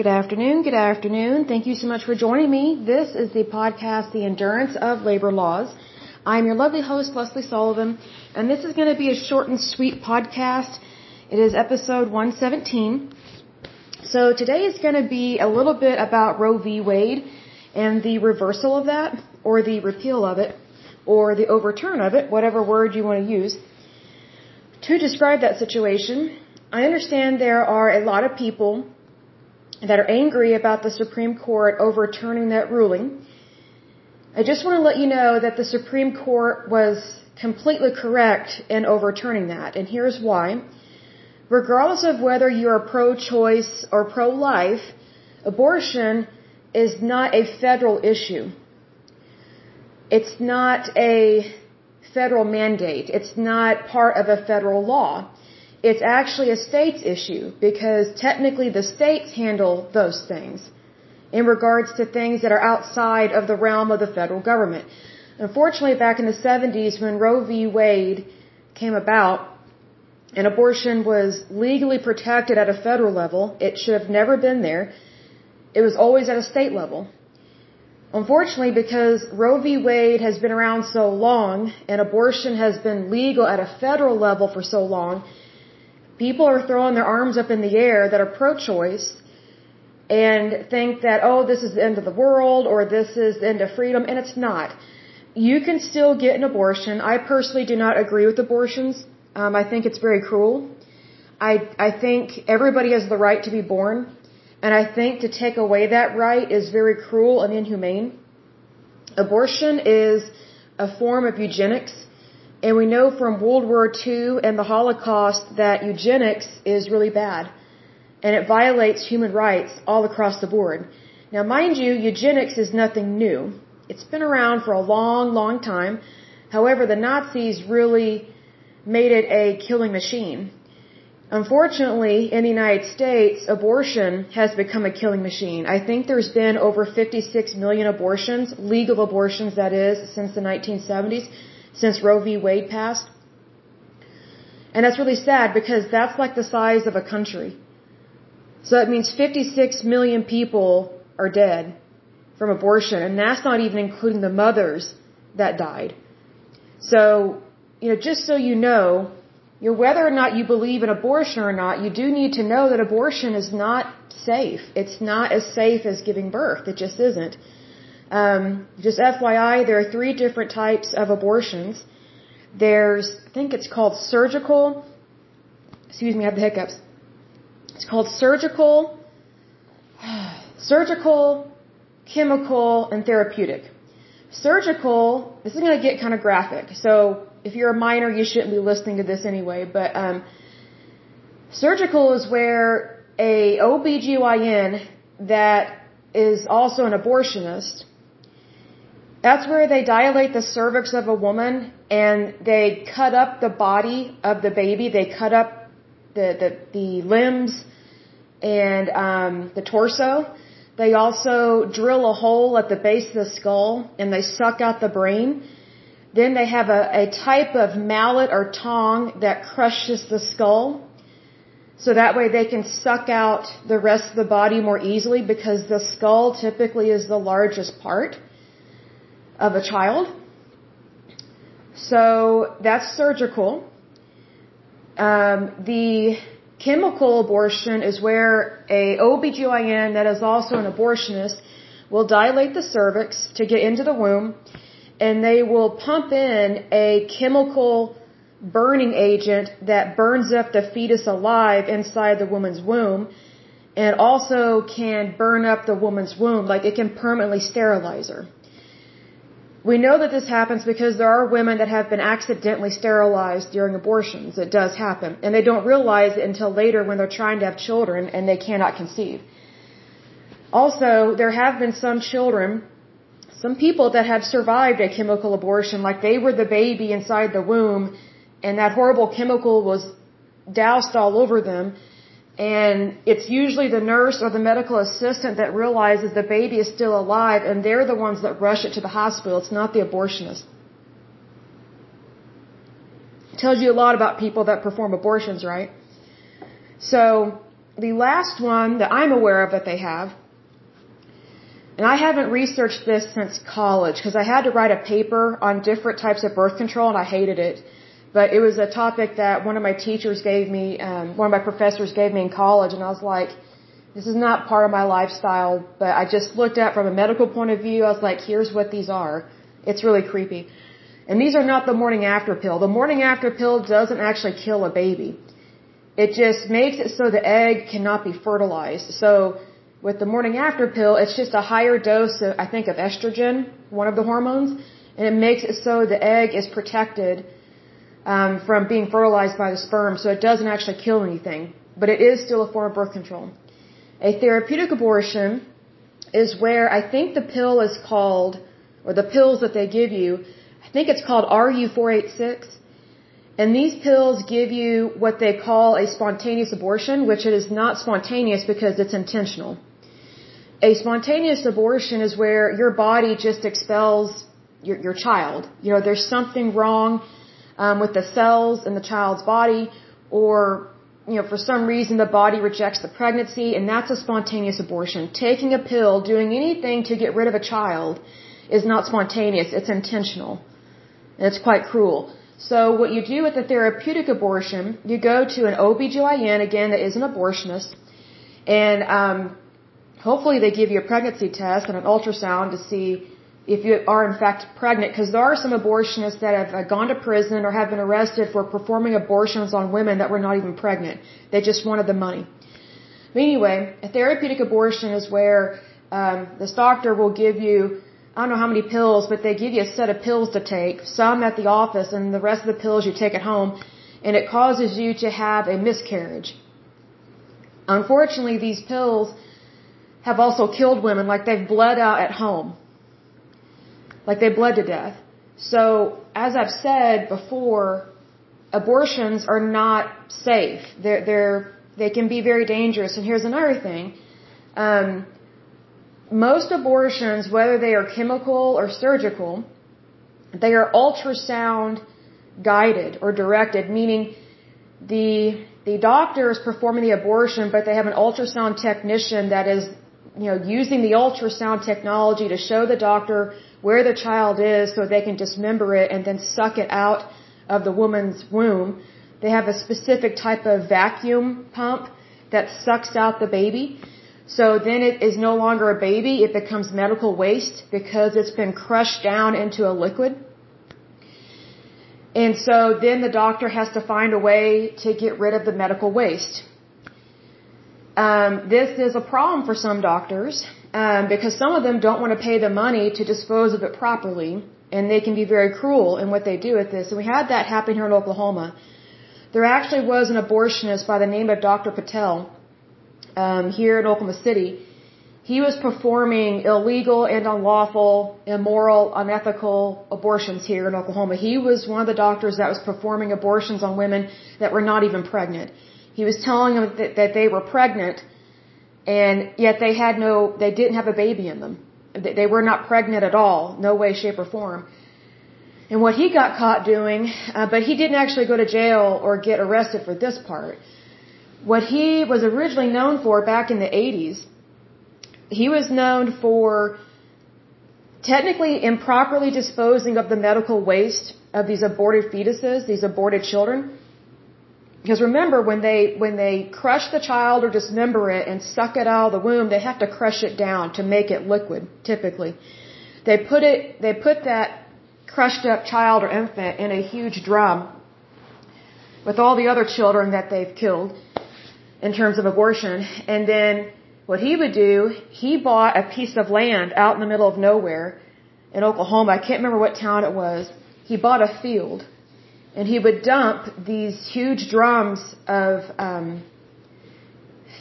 Good afternoon. Good afternoon. Thank you so much for joining me. This is the podcast, The Endurance of Labor Laws. I'm your lovely host, Leslie Sullivan, and this is going to be a short and sweet podcast. It is episode 117. So today is going to be a little bit about Roe v. Wade and the reversal of that, or the repeal of it, or the overturn of it, whatever word you want to use. To describe that situation, I understand there are a lot of people that are angry about the Supreme Court overturning that ruling. I just want to let you know that the Supreme Court was completely correct in overturning that, and here's why. Regardless of whether you're pro-choice or pro-life, abortion is not a federal issue. It's not a federal mandate. It's not part of a federal law it's actually a state's issue because technically the states handle those things in regards to things that are outside of the realm of the federal government. Unfortunately, back in the 70s when Roe v. Wade came about, and abortion was legally protected at a federal level, it should have never been there. It was always at a state level. Unfortunately, because Roe v. Wade has been around so long and abortion has been legal at a federal level for so long, people are throwing their arms up in the air that are pro-choice and think that, oh, this is the end of the world or this is the end of freedom, and it's not. You can still get an abortion. I personally do not agree with abortions. Um, I think it's very cruel. I, I think everybody has the right to be born, and I think to take away that right is very cruel and inhumane. Abortion is a form of eugenics and we know from World War II and the Holocaust that eugenics is really bad. And it violates human rights all across the board. Now, mind you, eugenics is nothing new. It's been around for a long, long time. However, the Nazis really made it a killing machine. Unfortunately, in the United States, abortion has become a killing machine. I think there's been over 56 million abortions, legal abortions that is, since the 1970s since Roe v. Wade passed. And that's really sad because that's like the size of a country. So that means 56 million people are dead from abortion, and that's not even including the mothers that died. So, you know, just so you know, you know, whether or not you believe in abortion or not, you do need to know that abortion is not safe. It's not as safe as giving birth. It just isn't. Um, just FYI, there are three different types of abortions. There's, I think it's called surgical. Excuse me, I have the hiccups. It's called surgical, surgical, chemical, and therapeutic. Surgical, this is going to get kind of graphic. So if you're a minor, you shouldn't be listening to this anyway. But um, surgical is where a OBGYN that is also an abortionist that's where they dilate the cervix of a woman and they cut up the body of the baby. They cut up the, the, the limbs and um, the torso. They also drill a hole at the base of the skull and they suck out the brain. Then they have a, a type of mallet or tong that crushes the skull. So that way they can suck out the rest of the body more easily because the skull typically is the largest part of a child. So that's surgical. Um, the chemical abortion is where a OBGYN that is also an abortionist will dilate the cervix to get into the womb and they will pump in a chemical burning agent that burns up the fetus alive inside the woman's womb and also can burn up the woman's womb like it can permanently sterilize her. We know that this happens because there are women that have been accidentally sterilized during abortions. It does happen. And they don't realize it until later when they're trying to have children and they cannot conceive. Also, there have been some children, some people that have survived a chemical abortion, like they were the baby inside the womb and that horrible chemical was doused all over them and it's usually the nurse or the medical assistant that realizes the baby is still alive and they're the ones that rush it to the hospital. It's not the abortionist. It tells you a lot about people that perform abortions, right? So, the last one that I'm aware of that they have, and I haven't researched this since college because I had to write a paper on different types of birth control and I hated it. But it was a topic that one of my teachers gave me, um, one of my professors gave me in college, and I was like, this is not part of my lifestyle, but I just looked at from a medical point of view, I was like, here's what these are. It's really creepy. And these are not the morning after pill. The morning after pill doesn't actually kill a baby. It just makes it so the egg cannot be fertilized. So with the morning after pill, it's just a higher dose of, I think, of estrogen, one of the hormones, and it makes it so the egg is protected um, from being fertilized by the sperm, so it doesn't actually kill anything. But it is still a form of birth control. A therapeutic abortion is where I think the pill is called, or the pills that they give you, I think it's called RU486. And these pills give you what they call a spontaneous abortion, which it is not spontaneous because it's intentional. A spontaneous abortion is where your body just expels your, your child. You know, there's something wrong um, with the cells in the child's body, or you know, for some reason the body rejects the pregnancy, and that's a spontaneous abortion. Taking a pill, doing anything to get rid of a child, is not spontaneous. It's intentional, and it's quite cruel. So what you do with the therapeutic abortion, you go to an OBGYN, again, that is an abortionist, and um, hopefully they give you a pregnancy test and an ultrasound to see if you are in fact pregnant because there are some abortionists that have uh, gone to prison or have been arrested for performing abortions on women that were not even pregnant. They just wanted the money. But anyway, a therapeutic abortion is where um, this doctor will give you I don't know how many pills, but they give you a set of pills to take, some at the office and the rest of the pills you take at home, and it causes you to have a miscarriage. Unfortunately, these pills have also killed women, like they've bled out at home. Like they bled to death. So, as I've said before, abortions are not safe. They're, they're, they can be very dangerous. And here's another thing. Um, most abortions, whether they are chemical or surgical, they are ultrasound guided or directed, meaning the the doctor is performing the abortion, but they have an ultrasound technician that is you know, using the ultrasound technology to show the doctor where the child is so they can dismember it and then suck it out of the woman's womb. They have a specific type of vacuum pump that sucks out the baby. So then it is no longer a baby, it becomes medical waste because it's been crushed down into a liquid. And so then the doctor has to find a way to get rid of the medical waste. Um, this is a problem for some doctors um, because some of them don't want to pay the money to dispose of it properly, and they can be very cruel in what they do with this. And we had that happen here in Oklahoma. There actually was an abortionist by the name of Dr. Patel um, here in Oklahoma City. He was performing illegal and unlawful, immoral, unethical abortions here in Oklahoma. He was one of the doctors that was performing abortions on women that were not even pregnant. He was telling them that, that they were pregnant, and yet they had no, they didn't have a baby in them. They were not pregnant at all, no way, shape, or form. And what he got caught doing, uh, but he didn't actually go to jail or get arrested for this part. What he was originally known for back in the 80s, he was known for technically improperly disposing of the medical waste of these aborted fetuses, these aborted children. Because remember, when they when they crush the child or dismember it and suck it out of the womb, they have to crush it down to make it liquid. Typically, they put it they put that crushed up child or infant in a huge drum with all the other children that they've killed in terms of abortion, and then what he would do, he bought a piece of land out in the middle of nowhere in Oklahoma. I can't remember what town it was. He bought a field and he would dump these huge drums of um,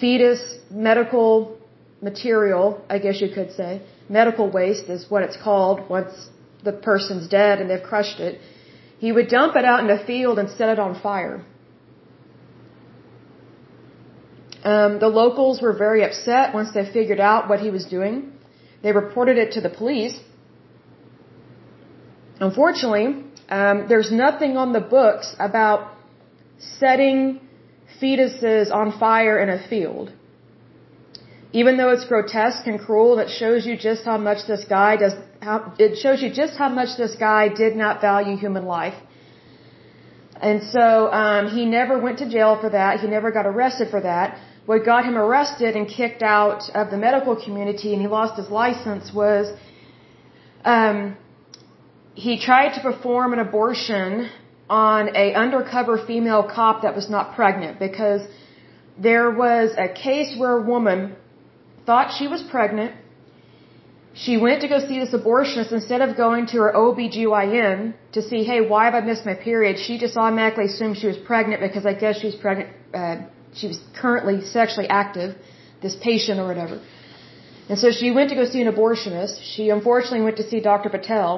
fetus medical material, I guess you could say. Medical waste is what it's called once the person's dead and they've crushed it. He would dump it out in a field and set it on fire. Um, the locals were very upset once they figured out what he was doing. They reported it to the police. Unfortunately, um, there's nothing on the books about setting fetuses on fire in a field. Even though it's grotesque and cruel, it shows you just how much this guy does, how, it shows you just how much this guy did not value human life. And so, um, he never went to jail for that. He never got arrested for that. What got him arrested and kicked out of the medical community and he lost his license was, um, he tried to perform an abortion on a undercover female cop that was not pregnant because there was a case where a woman thought she was pregnant. She went to go see this abortionist instead of going to her OBGYN to see, hey, why have I missed my period? She just automatically assumed she was pregnant because I guess she was pregnant, uh, she was currently sexually active, this patient or whatever. And so she went to go see an abortionist. She unfortunately went to see Dr. Patel.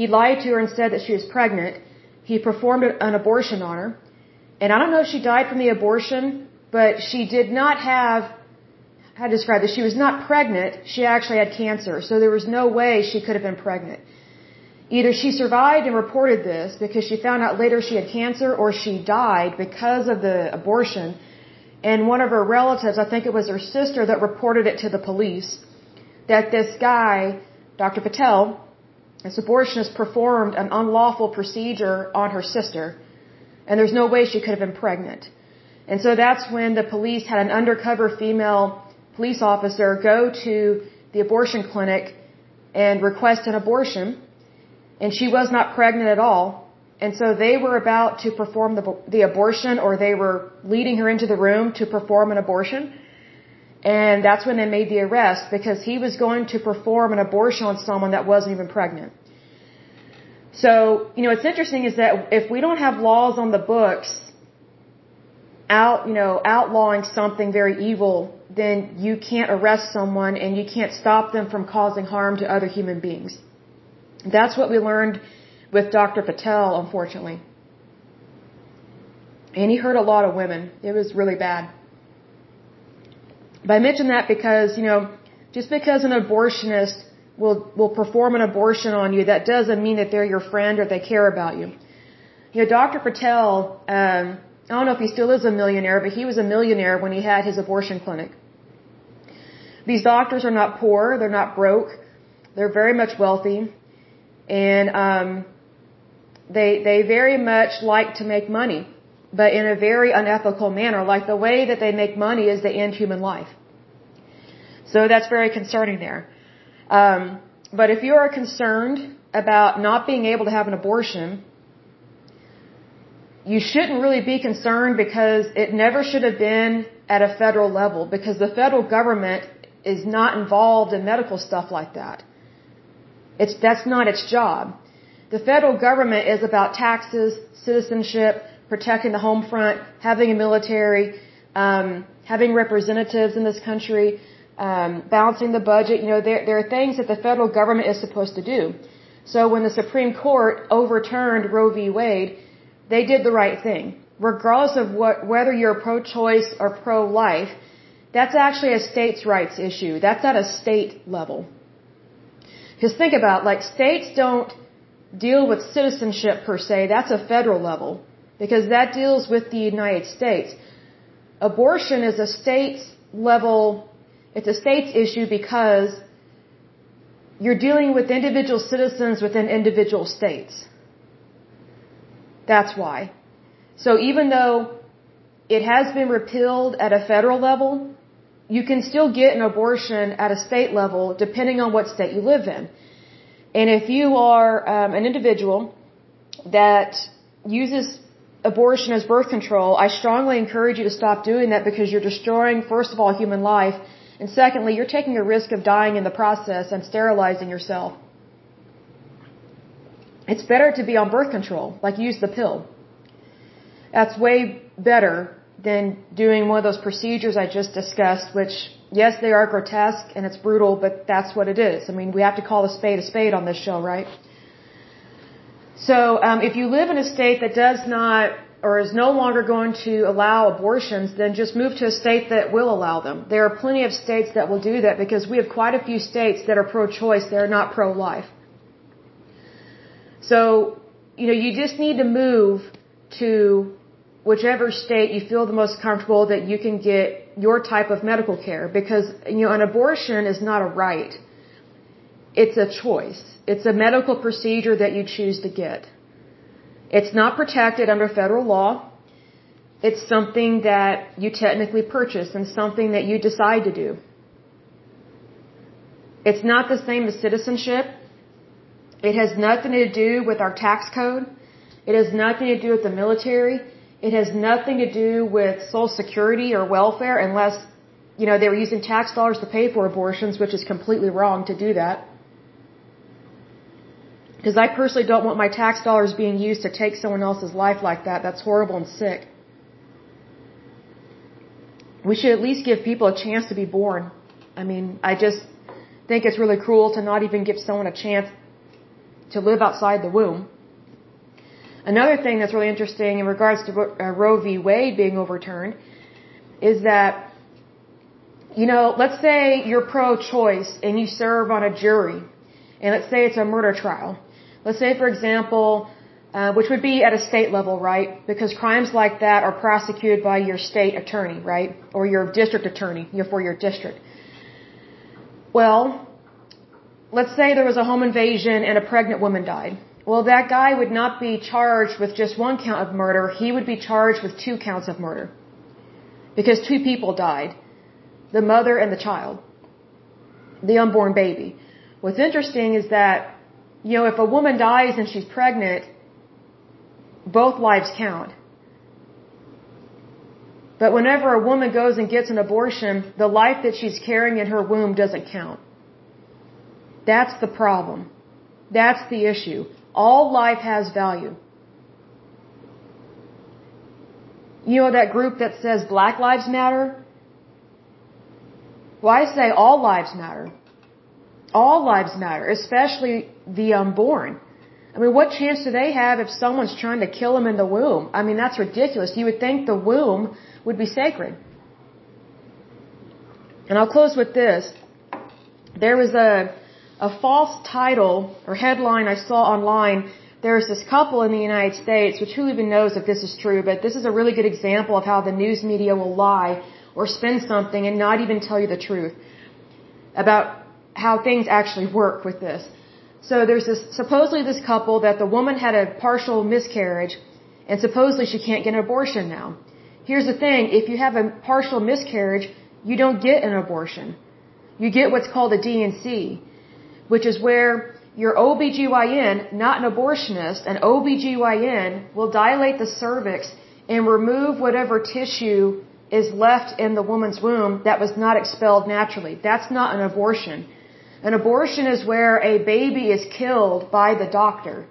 He lied to her and said that she was pregnant. He performed an abortion on her. And I don't know if she died from the abortion, but she did not have, how to describe this, she was not pregnant, she actually had cancer. So there was no way she could have been pregnant. Either she survived and reported this because she found out later she had cancer or she died because of the abortion. And one of her relatives, I think it was her sister, that reported it to the police that this guy, Dr. Patel, this abortionist performed an unlawful procedure on her sister, and there's no way she could have been pregnant. And so that's when the police had an undercover female police officer go to the abortion clinic and request an abortion, and she was not pregnant at all. And so they were about to perform the, the abortion, or they were leading her into the room to perform an abortion. And that's when they made the arrest because he was going to perform an abortion on someone that wasn't even pregnant. So, you know, what's interesting is that if we don't have laws on the books out, you know, outlawing something very evil, then you can't arrest someone and you can't stop them from causing harm to other human beings. That's what we learned with Dr. Patel, unfortunately. And he hurt a lot of women. It was really bad. But I mention that because, you know, just because an abortionist will, will perform an abortion on you, that doesn't mean that they're your friend or they care about you. You know, Dr. Patel, um, I don't know if he still is a millionaire, but he was a millionaire when he had his abortion clinic. These doctors are not poor, they're not broke, they're very much wealthy, and um, they they very much like to make money but in a very unethical manner. Like the way that they make money is they end human life. So that's very concerning there. Um, but if you are concerned about not being able to have an abortion, you shouldn't really be concerned because it never should have been at a federal level because the federal government is not involved in medical stuff like that. It's, that's not its job. The federal government is about taxes, citizenship, protecting the home front, having a military, um, having representatives in this country, um, balancing the budget. You know, there, there are things that the federal government is supposed to do. So when the Supreme Court overturned Roe v. Wade, they did the right thing. Regardless of what, whether you're pro-choice or pro-life, that's actually a states' rights issue. That's at a state level. Because think about, like, states don't deal with citizenship per se. That's a federal level because that deals with the United States. Abortion is a state's level, it's a state's issue because you're dealing with individual citizens within individual states. That's why. So even though it has been repealed at a federal level, you can still get an abortion at a state level depending on what state you live in. And if you are um, an individual that uses abortion as birth control, I strongly encourage you to stop doing that because you're destroying, first of all, human life, and secondly, you're taking a risk of dying in the process and sterilizing yourself. It's better to be on birth control, like use the pill. That's way better than doing one of those procedures I just discussed, which, yes, they are grotesque and it's brutal, but that's what it is. I mean, we have to call a spade a spade on this show, right? So um, if you live in a state that does not or is no longer going to allow abortions, then just move to a state that will allow them. There are plenty of states that will do that because we have quite a few states that are pro-choice, they're not pro-life. So, you know, you just need to move to whichever state you feel the most comfortable that you can get your type of medical care because you know an abortion is not a right it's a choice it's a medical procedure that you choose to get it's not protected under federal law. It's something that you technically purchase and something that you decide to do. It's not the same as citizenship. It has nothing to do with our tax code. It has nothing to do with the military. It has nothing to do with Social Security or welfare unless, you know, they were using tax dollars to pay for abortions, which is completely wrong to do that. Because I personally don't want my tax dollars being used to take someone else's life like that. That's horrible and sick. We should at least give people a chance to be born. I mean, I just think it's really cruel to not even give someone a chance to live outside the womb. Another thing that's really interesting in regards to uh, Roe v. Wade being overturned is that, you know, let's say you're pro-choice and you serve on a jury, and let's say it's a murder trial. Let's say, for example, uh, which would be at a state level, right? Because crimes like that are prosecuted by your state attorney, right? Or your district attorney, for your district. Well, let's say there was a home invasion and a pregnant woman died. Well, that guy would not be charged with just one count of murder. He would be charged with two counts of murder. Because two people died. The mother and the child. The unborn baby. What's interesting is that, you know, if a woman dies and she's pregnant, both lives count. But whenever a woman goes and gets an abortion, the life that she's carrying in her womb doesn't count. That's the problem. That's the issue. All life has value. You know that group that says Black Lives Matter? Well, I say all lives matter. All lives matter, especially the unborn. I mean, what chance do they have if someone's trying to kill them in the womb? I mean, that's ridiculous. You would think the womb would be sacred. And I'll close with this. There was a a false title or headline I saw online. There's this couple in the United States, which who even knows if this is true, but this is a really good example of how the news media will lie or spin something and not even tell you the truth about how things actually work with this. So there's this, supposedly this couple that the woman had a partial miscarriage and supposedly she can't get an abortion now. Here's the thing, if you have a partial miscarriage, you don't get an abortion. You get what's called a D&C which is where your OBGYN, not an abortionist, an OBGYN will dilate the cervix and remove whatever tissue is left in the woman's womb that was not expelled naturally. That's not an abortion. An abortion is where a baby is killed by the doctor,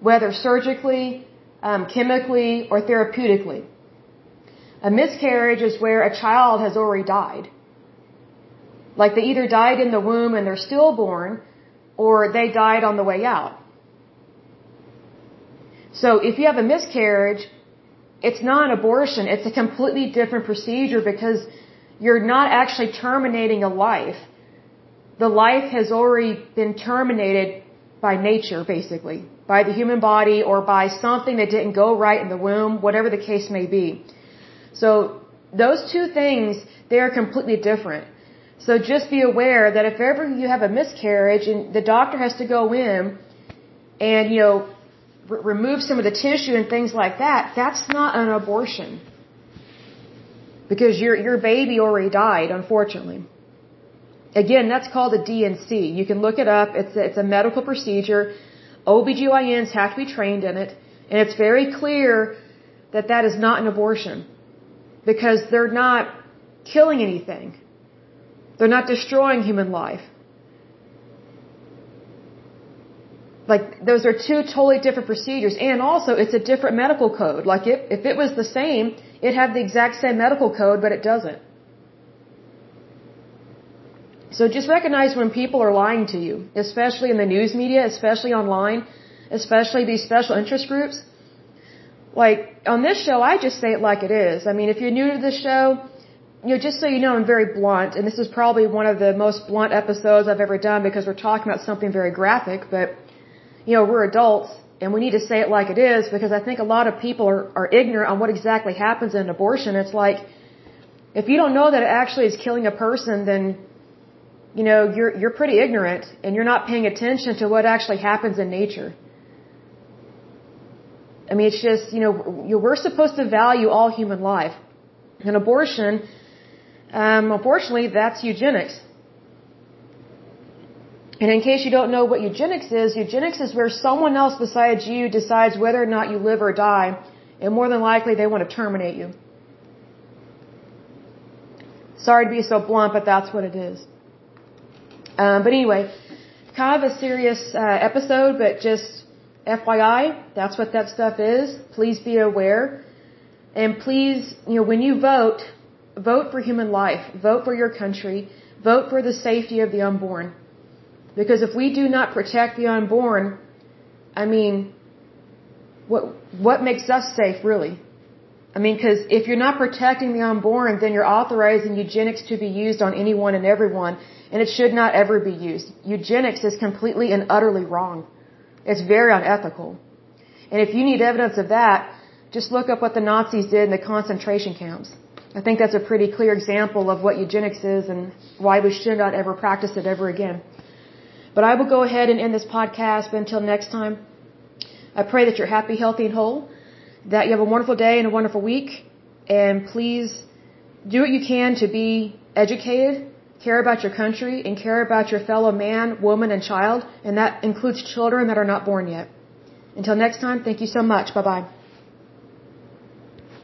whether surgically, um, chemically, or therapeutically. A miscarriage is where a child has already died. Like they either died in the womb and they're stillborn, or they died on the way out. So if you have a miscarriage, it's not an abortion, it's a completely different procedure because you're not actually terminating a life. The life has already been terminated by nature, basically, by the human body or by something that didn't go right in the womb, whatever the case may be. So those two things, they are completely different. So just be aware that if ever you have a miscarriage and the doctor has to go in and, you know, remove some of the tissue and things like that, that's not an abortion. Because your, your baby already died, unfortunately. Again, that's called a D&C. You can look it up. It's a, it's a medical procedure. OBGYNs have to be trained in it. And it's very clear that that is not an abortion. Because they're not killing anything. They're not destroying human life. Like, those are two totally different procedures. And also, it's a different medical code. Like, if, if it was the same, it'd have the exact same medical code, but it doesn't. So just recognize when people are lying to you, especially in the news media, especially online, especially these special interest groups. Like, on this show, I just say it like it is. I mean, if you're new to this show, you know, just so you know, I'm very blunt, and this is probably one of the most blunt episodes I've ever done because we're talking about something very graphic, but, you know, we're adults, and we need to say it like it is because I think a lot of people are, are ignorant on what exactly happens in an abortion. It's like, if you don't know that it actually is killing a person, then, you know, you're, you're pretty ignorant and you're not paying attention to what actually happens in nature. I mean, it's just, you know, we're supposed to value all human life. And abortion, um, unfortunately, that's eugenics. And in case you don't know what eugenics is, eugenics is where someone else besides you decides whether or not you live or die, and more than likely they want to terminate you. Sorry to be so blunt, but that's what it is. Um, but anyway, kind of a serious uh, episode, but just FYI, that's what that stuff is. Please be aware. And please, you know, when you vote, vote for human life. Vote for your country. Vote for the safety of the unborn. Because if we do not protect the unborn, I mean, what, what makes us safe really? I mean, because if you're not protecting the unborn, then you're authorizing eugenics to be used on anyone and everyone, and it should not ever be used. Eugenics is completely and utterly wrong. It's very unethical. And if you need evidence of that, just look up what the Nazis did in the concentration camps. I think that's a pretty clear example of what eugenics is and why we should not ever practice it ever again. But I will go ahead and end this podcast. But until next time, I pray that you're happy, healthy, and whole, that you have a wonderful day and a wonderful week, and please do what you can to be educated, care about your country, and care about your fellow man, woman, and child, and that includes children that are not born yet. Until next time, thank you so much. Bye bye.